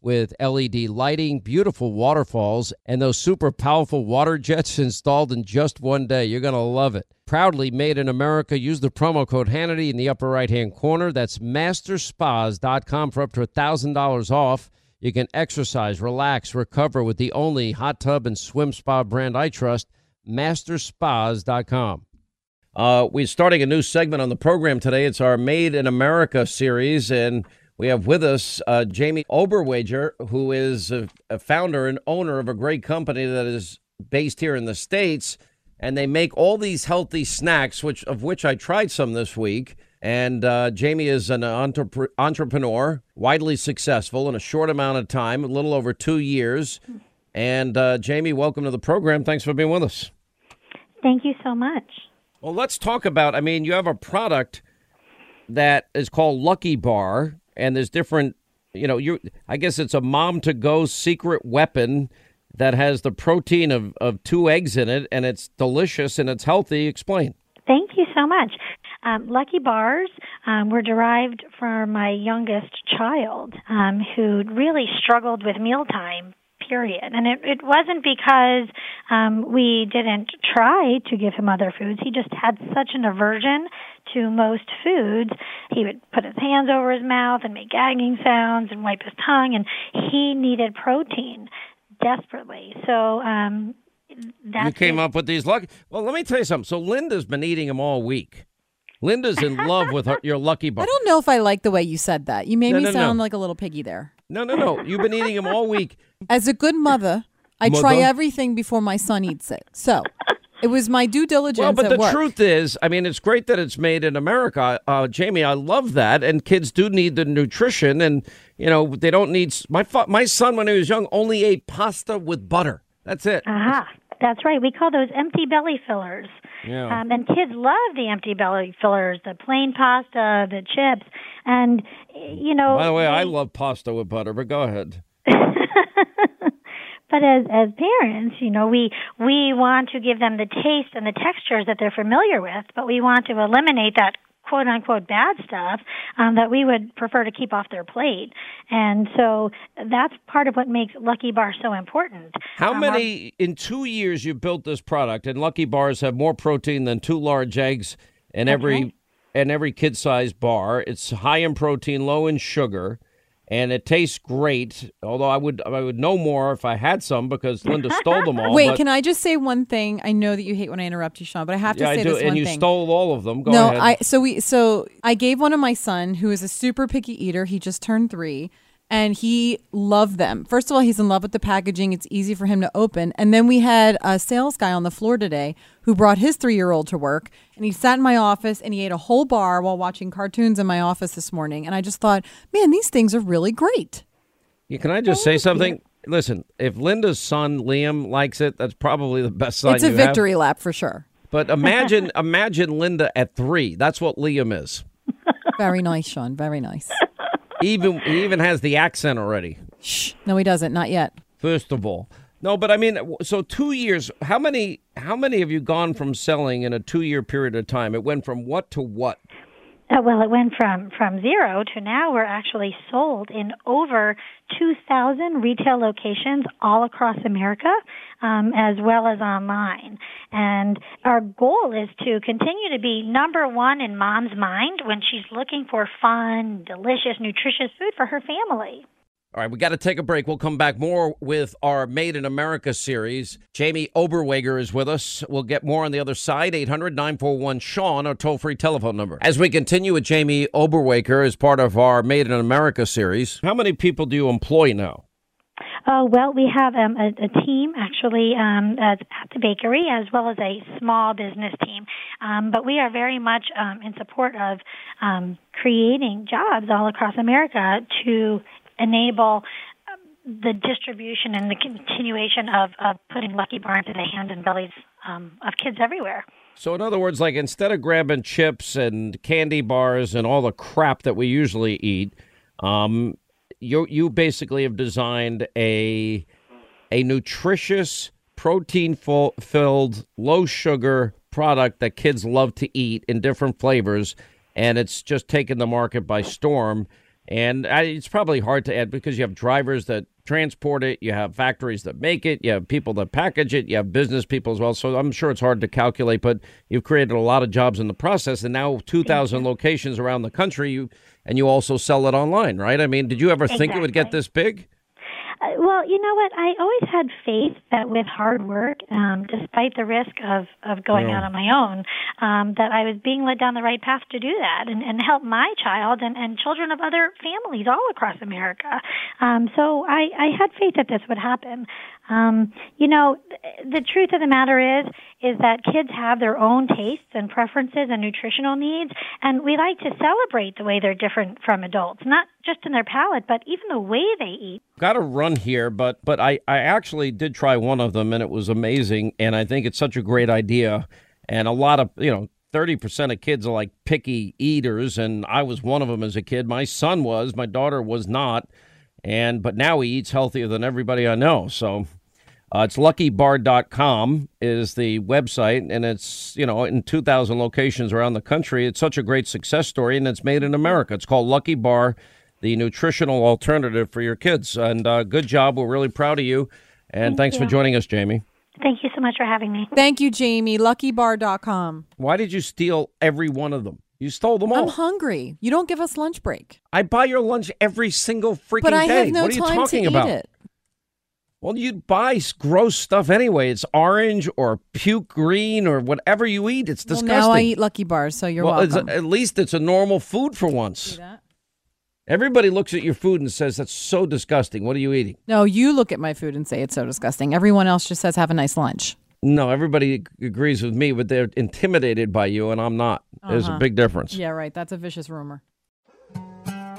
with LED lighting, beautiful waterfalls, and those super powerful water jets installed in just one day. You're going to love it. Proudly made in America. Use the promo code Hannity in the upper right hand corner. That's masterspas.com for up to $1,000 off. You can exercise, relax, recover with the only hot tub and swim spa brand I trust, masterspas.com. Uh, we're starting a new segment on the program today. It's our Made in America series, and we have with us uh, Jamie Oberweger, who is a, a founder and owner of a great company that is based here in the States and they make all these healthy snacks, which of which I tried some this week. And uh, Jamie is an entrep- entrepreneur, widely successful in a short amount of time, a little over two years. And uh, Jamie, welcome to the program. Thanks for being with us. Thank you so much. Well, let's talk about. I mean, you have a product that is called Lucky Bar, and there's different. You know, you. I guess it's a mom to go secret weapon that has the protein of, of two eggs in it, and it's delicious and it's healthy. Explain. Thank you so much. Um, Lucky Bars um, were derived from my youngest child um, who really struggled with mealtime period. And it, it wasn't because um, we didn't try to give him other foods. He just had such an aversion to most foods. He would put his hands over his mouth and make gagging sounds and wipe his tongue, and he needed protein desperately. So um, that's you came up with these lucky. Well, let me tell you something. So Linda's been eating them all week. Linda's in love with her, your lucky bar. I don't know if I like the way you said that. You made No, me no, no. sound like a little piggy there. No, no, no. You've been eating them all week. As a good mother, I try everything before my son eats it. So it was my due diligence Well, but at the work. truth is, I mean, it's great that it's made in America, uh, Jamie. I love that, and kids do need the nutrition, and you know they don't need. My fa- my son, when he was young, only ate pasta with butter. That's it. Aha, that's right. We call those empty belly fillers. Yeah. Um, and kids love the empty belly fillers, the plain pasta, the chips, and you know. By the way, I love pasta with butter, but go ahead. but as as parents, you know, we we want to give them the taste and the textures that they're familiar with, but we want to eliminate that quote unquote bad stuff um, that we would prefer to keep off their plate. And so that's part of what makes Lucky Bar so important. How Um, our- many in two years you built this product? And Lucky Bars have more protein than two large eggs in every in every kid sized bar. It's high in protein, low in sugar, and it tastes great. Although I would I would know more if I had some because Linda stole them all. Wait, but- can I just say one thing? I know that you hate when I interrupt you, Sean, but I have to yeah, say I do, this and one you thing. stole all of them. Go no, ahead. I so we so I gave one of my son who is a super picky eater. He just turned three, and he loved them. First of all, he's in love with the packaging. It's easy for him to open. And then we had a sales guy on the floor today who brought his three year old to work, and he sat in my office and he ate a whole bar while watching cartoons in my office this morning. And I just thought, man, these things are really great. Yeah, can I just say something? Listen, if Linda's son Liam likes it, that's probably the best sign. It's a you have. victory lap for sure. But imagine, imagine Linda at three. That's what Liam is. Very nice, Sean. Very nice. Even he even has the accent already. Shh. No, he doesn't. Not yet. First of all, no, but I mean, so two years. How many? How many have you gone from selling in a two-year period of time? It went from what to what? Uh, well, it went from from zero to now we're actually sold in over 2,000 retail locations all across America, um, as well as online. And our goal is to continue to be number one in mom's mind when she's looking for fun, delicious, nutritious food for her family. All right, we got to take a break. We'll come back more with our Made in America series. Jamie Oberweger is with us. We'll get more on the other side. 800 941 Sean, our toll free telephone number. As we continue with Jamie Oberweger as part of our Made in America series, how many people do you employ now? Oh, well, we have um, a, a team actually um, at the bakery as well as a small business team. Um, but we are very much um, in support of um, creating jobs all across America to enable um, the distribution and the continuation of, of putting Lucky Bars in the hands and bellies um, of kids everywhere. So, in other words, like instead of grabbing chips and candy bars and all the crap that we usually eat, um, you you basically have designed a a nutritious, protein filled, low sugar product that kids love to eat in different flavors, and it's just taken the market by storm. And I, it's probably hard to add because you have drivers that transport it, you have factories that make it, you have people that package it, you have business people as well. So I'm sure it's hard to calculate, but you've created a lot of jobs in the process, and now 2,000 locations around the country. You and you also sell it online, right? I mean, did you ever exactly. think it would get this big? Uh, well, you know what? I always had faith that with hard work, um, despite the risk of of going yeah. out on my own, um, that I was being led down the right path to do that and, and help my child and, and children of other families all across America. Um, so I, I had faith that this would happen. Um, you know, the truth of the matter is, is that kids have their own tastes and preferences and nutritional needs, and we like to celebrate the way they're different from adults, not just in their palate, but even the way they eat. Got to run here, but but I I actually did try one of them, and it was amazing, and I think it's such a great idea, and a lot of you know. 30% of kids are like picky eaters and I was one of them as a kid. My son was, my daughter was not. And but now he eats healthier than everybody I know. So uh, it's luckybar.com is the website, and it's, you know, in 2,000 locations around the country. It's such a great success story, and it's made in America. It's called Lucky Bar, the nutritional alternative for your kids. And uh, good job. We're really proud of you. And Thank thanks you. for joining us, Jamie. Thank you so much for having me. Thank you, Jamie. Luckybar.com. Why did you steal every one of them? You stole them all. I'm hungry. You don't give us lunch break. I buy your lunch every single freaking day. but I day. have no what are you time talking to about? eat it. Well, you buy gross stuff anyway. It's orange or puke green or whatever you eat. It's disgusting. Well, now I eat Lucky Bars, so you're well, it's welcome. at least it's a normal food for once. Everybody looks at your food and says that's so disgusting. What are you eating? No, you look at my food and say it's so disgusting. Everyone else just says have a nice lunch. No, everybody agrees with me, but they're intimidated by you, and I'm not. There's a Uh-huh. big difference. Yeah, right. That's a vicious rumor.